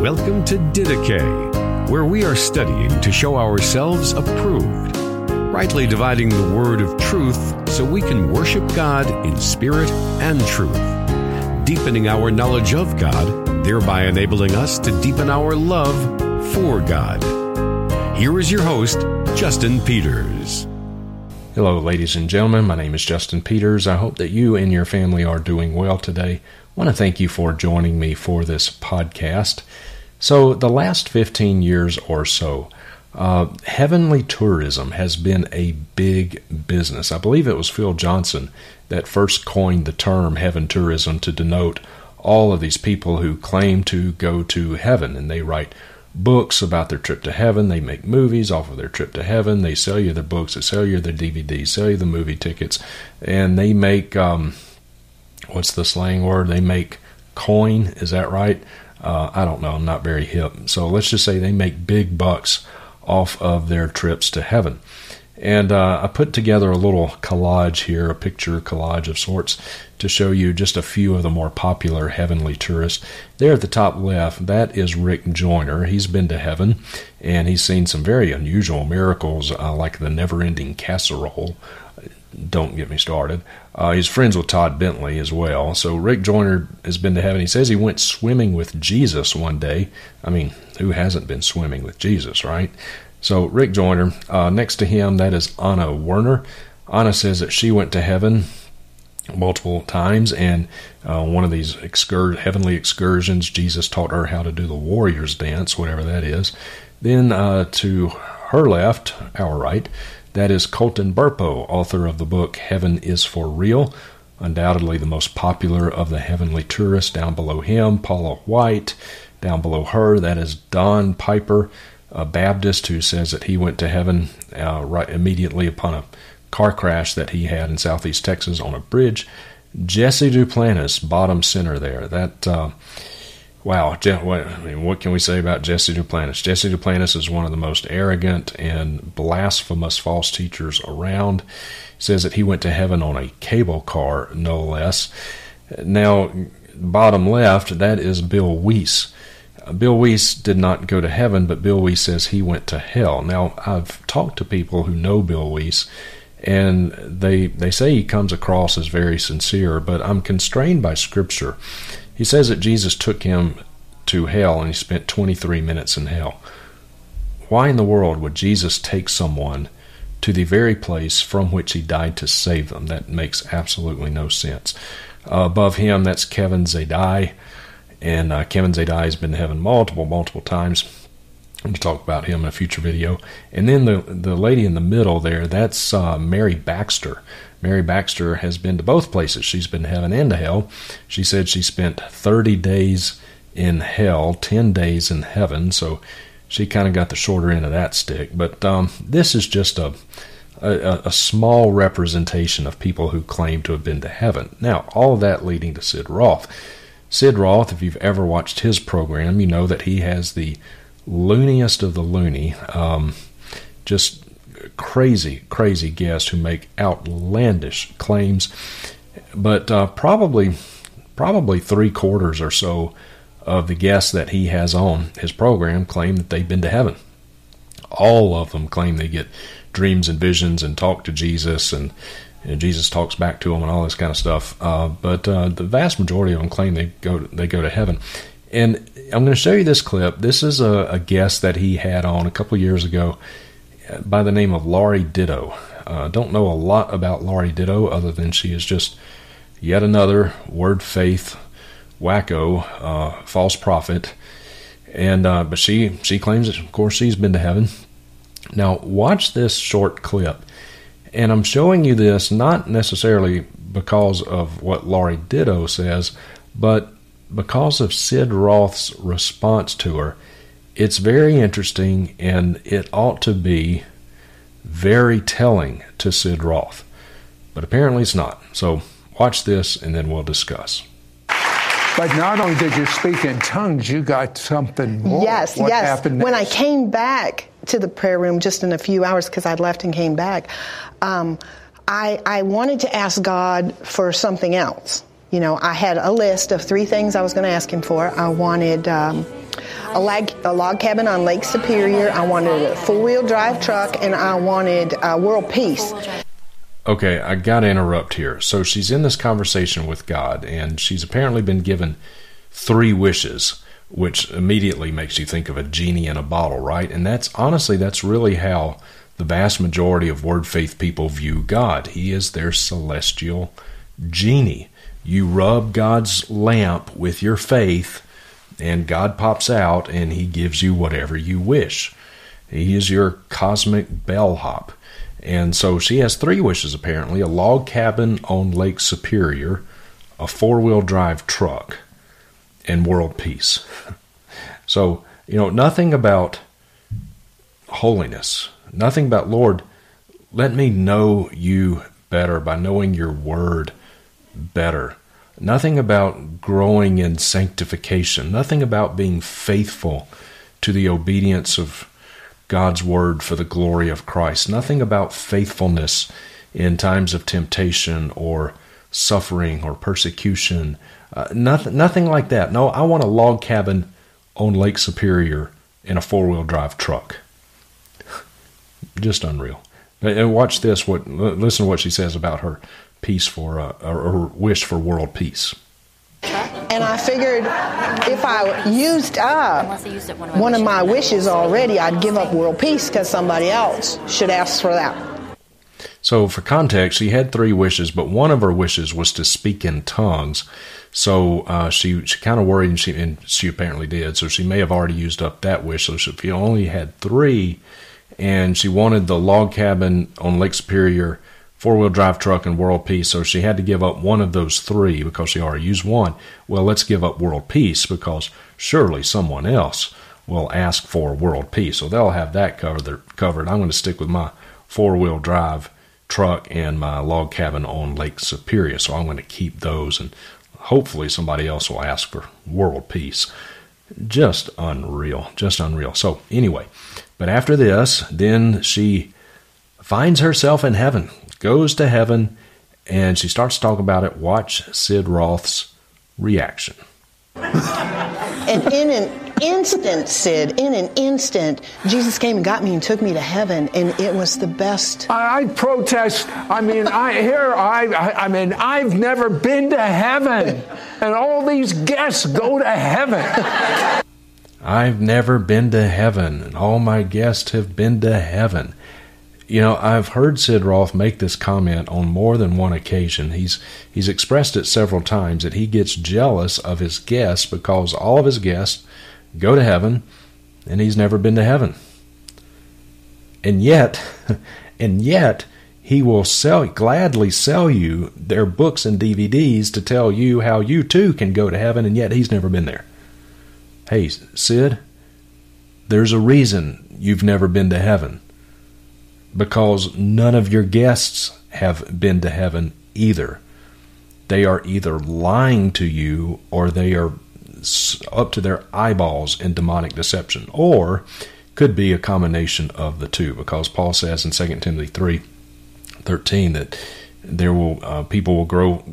Welcome to Didache, where we are studying to show ourselves approved, rightly dividing the word of truth so we can worship God in spirit and truth, deepening our knowledge of God, thereby enabling us to deepen our love for God. Here is your host, Justin Peters. Hello, ladies and gentlemen. My name is Justin Peters. I hope that you and your family are doing well today. Want to thank you for joining me for this podcast. So, the last 15 years or so, uh, heavenly tourism has been a big business. I believe it was Phil Johnson that first coined the term heaven tourism to denote all of these people who claim to go to heaven and they write books about their trip to heaven. They make movies off of their trip to heaven. They sell you their books, they sell you their DVDs, sell you the movie tickets, and they make um, what's the slang word? They make coin. Is that right? Uh, I don't know. I'm not very hip. So let's just say they make big bucks off of their trips to heaven. And uh, I put together a little collage here, a picture collage of sorts, to show you just a few of the more popular heavenly tourists. There at the top left, that is Rick Joyner. He's been to heaven and he's seen some very unusual miracles, uh, like the never ending casserole. Don't get me started. Uh, he's friends with Todd Bentley as well. So Rick Joyner has been to heaven. He says he went swimming with Jesus one day. I mean, who hasn't been swimming with Jesus, right? So Rick Joyner. Uh, next to him, that is Anna Werner. Anna says that she went to heaven multiple times, and uh, one of these heavenly excursions, Jesus taught her how to do the warrior's dance, whatever that is. Then uh, to her left, our right, that is Colton Burpo, author of the book Heaven is for Real, undoubtedly the most popular of the heavenly tourists. Down below him, Paula White. Down below her, that is Don Piper, a Baptist who says that he went to heaven uh, right immediately upon a car crash that he had in southeast Texas on a bridge. Jesse Duplantis, bottom center there. That uh, wow, what, I mean, what can we say about Jesse Duplantis? Jesse Duplantis is one of the most arrogant and blasphemous false teachers around. He says that he went to heaven on a cable car, no less. Now, bottom left, that is Bill Wiese. Uh, Bill Wiese did not go to heaven, but Bill Wiese says he went to hell. Now, I've talked to people who know Bill Wiese, and they they say he comes across as very sincere, but I'm constrained by Scripture. He says that Jesus took him to hell and he spent 23 minutes in hell. Why in the world would Jesus take someone to the very place from which he died to save them? That makes absolutely no sense. Uh, above him, that's Kevin Zadai. And uh, Kevin Zadai has been to heaven multiple, multiple times. Going to talk about him in a future video. And then the the lady in the middle there, that's uh, Mary Baxter. Mary Baxter has been to both places. She's been to heaven and to hell. She said she spent 30 days in hell, 10 days in heaven. So she kind of got the shorter end of that stick. But um, this is just a, a, a small representation of people who claim to have been to heaven. Now, all of that leading to Sid Roth. Sid Roth, if you've ever watched his program, you know that he has the looniest of the loony. Um, just crazy, crazy guests who make outlandish claims. But uh, probably, probably three quarters or so of the guests that he has on his program claim that they've been to heaven. All of them claim they get dreams and visions and talk to Jesus and, Jesus talks back to them and all this kind of stuff. Uh, but uh, the vast majority of them claim they go to, they go to heaven. And I'm going to show you this clip. This is a, a guest that he had on a couple years ago by the name of Laurie Ditto. Uh, don't know a lot about Laurie Ditto other than she is just yet another word faith wacko, uh, false prophet. And uh, but she she claims that of course she's been to heaven. Now watch this short clip, and I'm showing you this not necessarily because of what Laurie Ditto says, but because of Sid Roth's response to her it's very interesting and it ought to be very telling to Sid Roth. But apparently it's not. So watch this and then we'll discuss. But not only did you speak in tongues, you got something more. Yes, what yes. Happened when I came back to the prayer room just in a few hours because I'd left and came back, um, I, I wanted to ask God for something else. You know, I had a list of three things I was going to ask him for. I wanted um, a, lag, a log cabin on Lake Superior, I wanted a four wheel drive truck, and I wanted uh, world peace. Okay, I got to interrupt here. So she's in this conversation with God, and she's apparently been given three wishes, which immediately makes you think of a genie in a bottle, right? And that's honestly, that's really how the vast majority of word faith people view God. He is their celestial genie. You rub God's lamp with your faith, and God pops out and he gives you whatever you wish. He is your cosmic bellhop. And so she has three wishes apparently a log cabin on Lake Superior, a four wheel drive truck, and world peace. so, you know, nothing about holiness, nothing about, Lord, let me know you better by knowing your word better. Nothing about growing in sanctification. Nothing about being faithful to the obedience of God's word for the glory of Christ. Nothing about faithfulness in times of temptation or suffering or persecution. Uh, nothing, nothing like that. No, I want a log cabin on Lake Superior in a four wheel drive truck. Just unreal. And watch this. What listen to what she says about her peace for uh, or wish for world peace. And I figured if I used up one of my wishes already, I'd give up world peace because somebody else should ask for that. So, for context, she had three wishes, but one of her wishes was to speak in tongues. So uh, she she kind of worried, and she and she apparently did. So she may have already used up that wish. So she only had three, and she wanted the log cabin on Lake Superior four wheel drive truck and world peace. So she had to give up one of those three because she already used one. Well, let's give up world peace because surely someone else will ask for world peace. So they'll have that covered. I'm going to stick with my four wheel drive truck and my log cabin on Lake Superior. So I'm going to keep those and hopefully somebody else will ask for world peace. Just unreal. Just unreal. So anyway, but after this, then she finds herself in heaven goes to heaven, and she starts talking about it. Watch Sid Roth's reaction. and in an instant, Sid, in an instant, Jesus came and got me and took me to heaven, and it was the best. I, I protest. I mean, I here. I, I, I mean, I've never been to heaven, and all these guests go to heaven. I've never been to heaven, and all my guests have been to heaven. You know, I've heard Sid Roth make this comment on more than one occasion. He's he's expressed it several times that he gets jealous of his guests because all of his guests go to heaven and he's never been to heaven. And yet, and yet he will sell gladly sell you their books and DVDs to tell you how you too can go to heaven and yet he's never been there. Hey, Sid, there's a reason you've never been to heaven because none of your guests have been to heaven either. They are either lying to you or they are up to their eyeballs in demonic deception, or could be a combination of the two, because Paul says in 2 Timothy 3 13 that there will uh, people will grow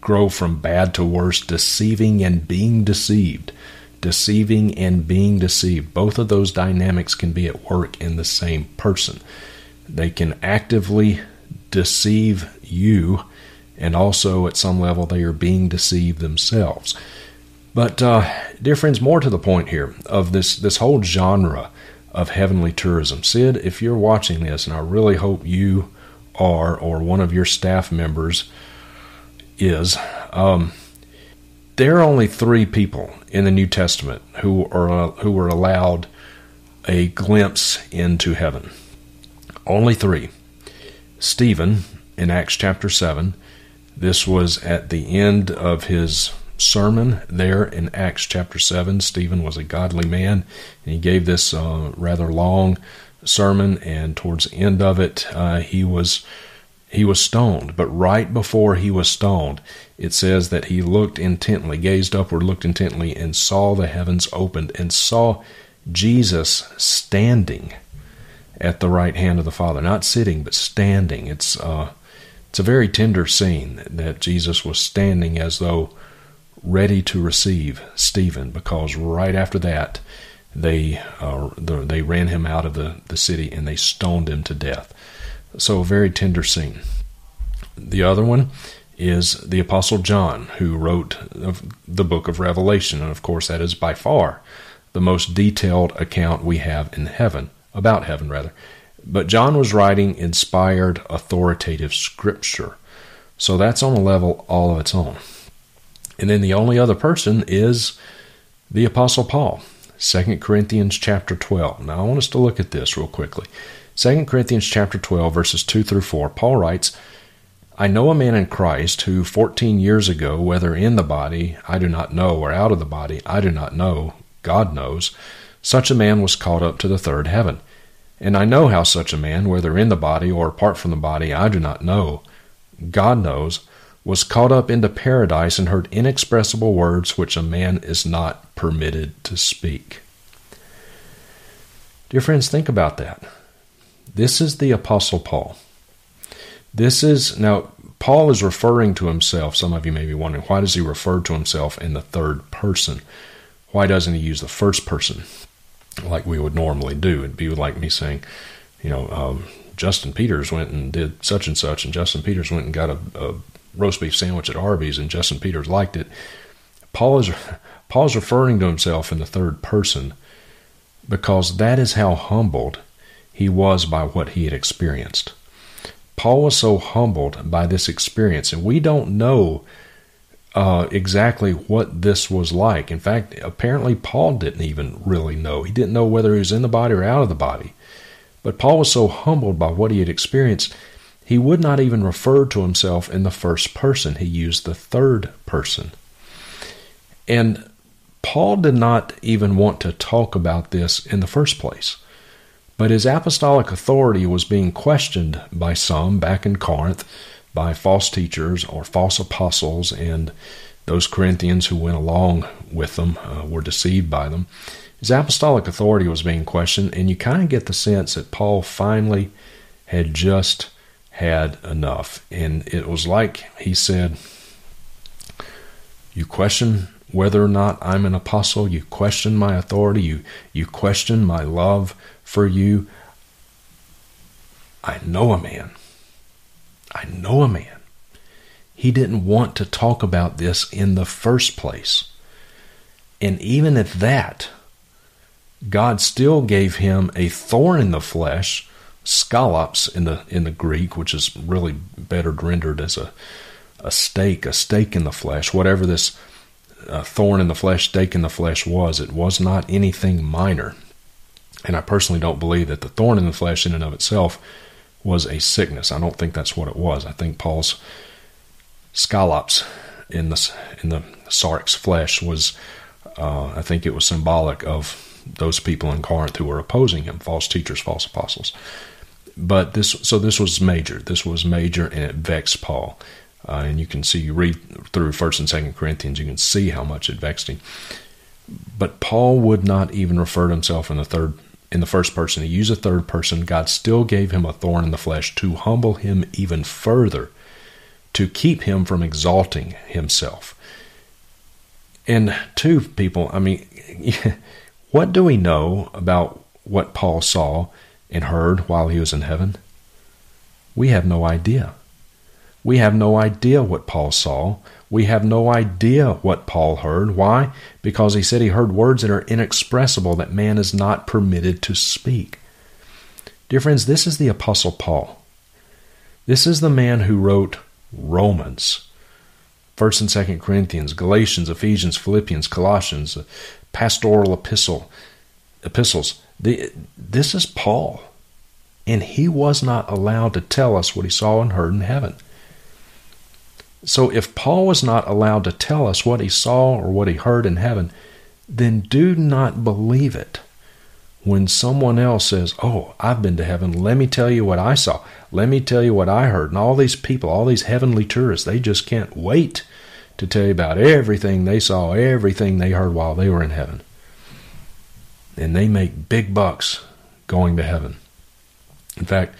grow from bad to worse, deceiving and being deceived. Deceiving and being deceived. Both of those dynamics can be at work in the same person. They can actively deceive you, and also at some level they are being deceived themselves. But, uh, dear friends, more to the point here of this, this whole genre of heavenly tourism. Sid, if you're watching this, and I really hope you are, or one of your staff members is, um, there are only three people in the New Testament who are who were allowed a glimpse into heaven. Only three. Stephen in Acts chapter 7. This was at the end of his sermon there in Acts chapter 7. Stephen was a godly man, and he gave this uh, rather long sermon, and towards the end of it, uh, he was he was stoned. But right before he was stoned, it says that he looked intently, gazed upward, looked intently, and saw the heavens opened, and saw Jesus standing at the right hand of the Father, not sitting but standing. It's uh, It's a very tender scene that Jesus was standing as though ready to receive Stephen because right after that they uh, they ran him out of the, the city and they stoned him to death. So a very tender scene. The other one is the Apostle John, who wrote the book of Revelation, and of course that is by far the most detailed account we have in heaven about heaven rather. But John was writing inspired, authoritative scripture. So that's on a level all of its own. And then the only other person is the Apostle Paul. 2 Corinthians chapter 12. Now I want us to look at this real quickly. 2 Corinthians chapter 12 verses 2 through 4. Paul writes, I know a man in Christ who 14 years ago, whether in the body, I do not know, or out of the body, I do not know, God knows, such a man was caught up to the third heaven. And I know how such a man, whether in the body or apart from the body, I do not know, God knows, was caught up into paradise and heard inexpressible words which a man is not permitted to speak. Dear friends, think about that. This is the Apostle Paul. This is, now, Paul is referring to himself. Some of you may be wondering, why does he refer to himself in the third person? Why doesn't he use the first person like we would normally do? It'd be like me saying, you know, um, Justin Peters went and did such and such, and Justin Peters went and got a, a roast beef sandwich at Arby's, and Justin Peters liked it. Paul is Paul's referring to himself in the third person because that is how humbled he was by what he had experienced. Paul was so humbled by this experience, and we don't know uh, exactly what this was like. In fact, apparently, Paul didn't even really know. He didn't know whether he was in the body or out of the body. But Paul was so humbled by what he had experienced, he would not even refer to himself in the first person. He used the third person. And Paul did not even want to talk about this in the first place. But his apostolic authority was being questioned by some back in Corinth, by false teachers or false apostles, and those Corinthians who went along with them uh, were deceived by them. His apostolic authority was being questioned, and you kind of get the sense that Paul finally had just had enough. And it was like he said, You question whether or not I'm an apostle, you question my authority, you, you question my love for you. I know a man. I know a man. He didn't want to talk about this in the first place. And even at that, God still gave him a thorn in the flesh skolops in the in the Greek, which is really better rendered as a a stake, a stake in the flesh, whatever this uh, thorn in the flesh, stake in the flesh was, it was not anything minor. And I personally don't believe that the thorn in the flesh, in and of itself, was a sickness. I don't think that's what it was. I think Paul's skolops in the in the sarx flesh was, uh, I think it was symbolic of those people in Corinth who were opposing him, false teachers, false apostles. But this, so this was major. This was major, and it vexed Paul. Uh, and you can see, you read through First and Second Corinthians, you can see how much it vexed him. But Paul would not even refer to himself in the third, in the first person. He used a third person. God still gave him a thorn in the flesh to humble him even further, to keep him from exalting himself. And two people, I mean, what do we know about what Paul saw and heard while he was in heaven? We have no idea. We have no idea what Paul saw. We have no idea what Paul heard. Why? Because he said he heard words that are inexpressible that man is not permitted to speak. Dear friends, this is the Apostle Paul. This is the man who wrote Romans, 1st and 2nd Corinthians, Galatians, Ephesians, Philippians, Colossians, uh, pastoral epistle, epistles. The, this is Paul, and he was not allowed to tell us what he saw and heard in heaven. So, if Paul was not allowed to tell us what he saw or what he heard in heaven, then do not believe it when someone else says, Oh, I've been to heaven. Let me tell you what I saw. Let me tell you what I heard. And all these people, all these heavenly tourists, they just can't wait to tell you about everything they saw, everything they heard while they were in heaven. And they make big bucks going to heaven. In fact,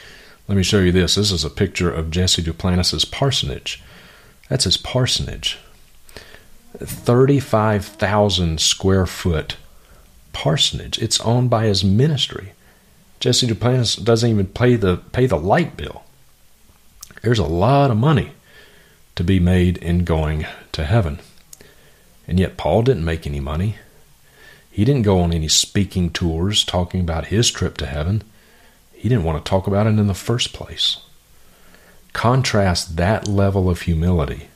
Let me show you this. This is a picture of Jesse Duplantis' parsonage. That's his parsonage. 35,000 square foot parsonage. It's owned by his ministry. Jesse Duplantis doesn't even pay the pay the light bill. There's a lot of money to be made in going to heaven. And yet Paul didn't make any money. He didn't go on any speaking tours talking about his trip to heaven. He didn't want to talk about it in the first place. Contrast that level of humility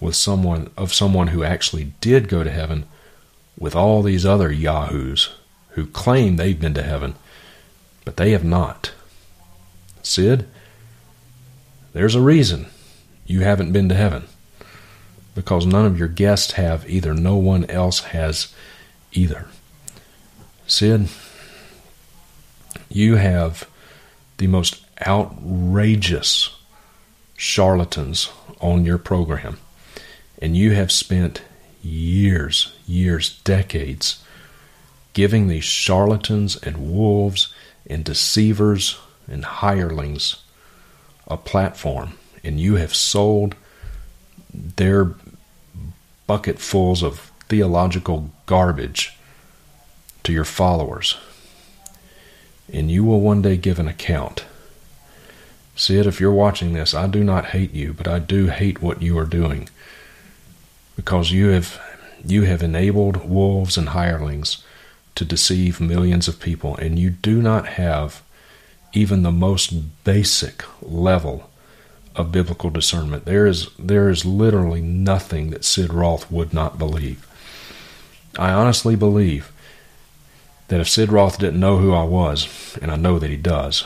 with someone of someone who actually did go to heaven with all these other yahoos who claim they've been to heaven, but they have not. Sid, there's a reason you haven't been to heaven because none of your guests have either. No one else has either. Sid, you have the most outrageous charlatans on your program. And you have spent years, years, decades giving these charlatans and wolves and deceivers and hirelings a platform. And you have sold their bucketfuls of theological garbage to your followers. And you will one day give an account. Sid, if you're watching this, I do not hate you, but I do hate what you are doing. Because you have you have enabled wolves and hirelings to deceive millions of people and you do not have even the most basic level of biblical discernment. There is there is literally nothing that Sid Roth would not believe. I honestly believe that if Sid Roth didn't know who I was and I know that he does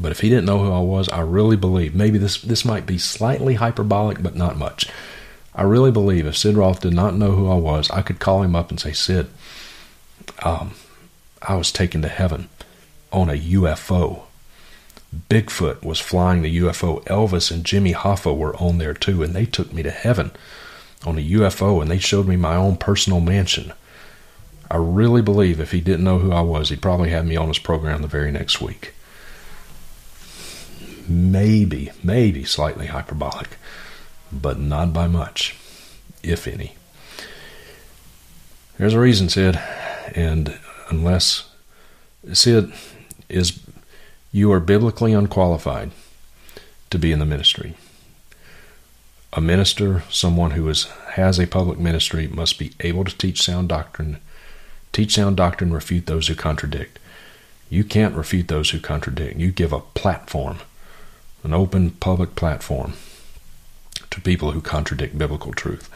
but if he didn't know who I was I really believe maybe this this might be slightly hyperbolic but not much I really believe if Sid Roth did not know who I was, I could call him up and say, Sid, um, I was taken to heaven on a UFO. Bigfoot was flying the UFO. Elvis and Jimmy Hoffa were on there too, and they took me to heaven on a UFO and they showed me my own personal mansion. I really believe if he didn't know who I was, he'd probably have me on his program the very next week. Maybe, maybe slightly hyperbolic but not by much, if any. There's a reason, Sid, and unless Sid is you are biblically unqualified to be in the ministry. A minister, someone who is has a public ministry, must be able to teach sound doctrine, teach sound doctrine, refute those who contradict. You can't refute those who contradict. You give a platform, an open public platform to people who contradict biblical truth.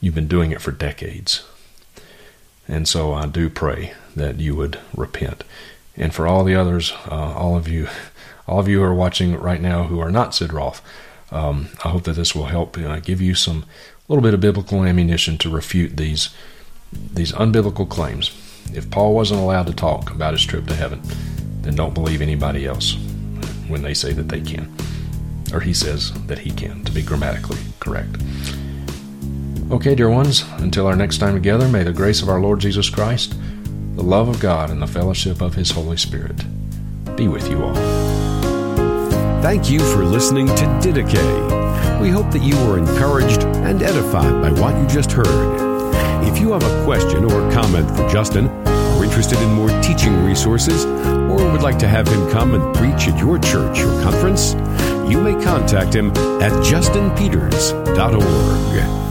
You've been doing it for decades. And so I do pray that you would repent. And for all the others, uh, all of you, all of you who are watching right now who are not Sid Roth, um, I hope that this will help uh, give you some little bit of biblical ammunition to refute these these unbiblical claims. If Paul wasn't allowed to talk about his trip to heaven, then don't believe anybody else when they say that they can or he says that he can, to be grammatically correct. Okay, dear ones, until our next time together, may the grace of our Lord Jesus Christ, the love of God, and the fellowship of His Holy Spirit be with you all. Thank you for listening to Didache. We hope that you were encouraged and edified by what you just heard. If you have a question or comment for Justin, interested in more teaching resources, or would like to have him come and preach at your church or conference, you may contact him at justinpeters.org.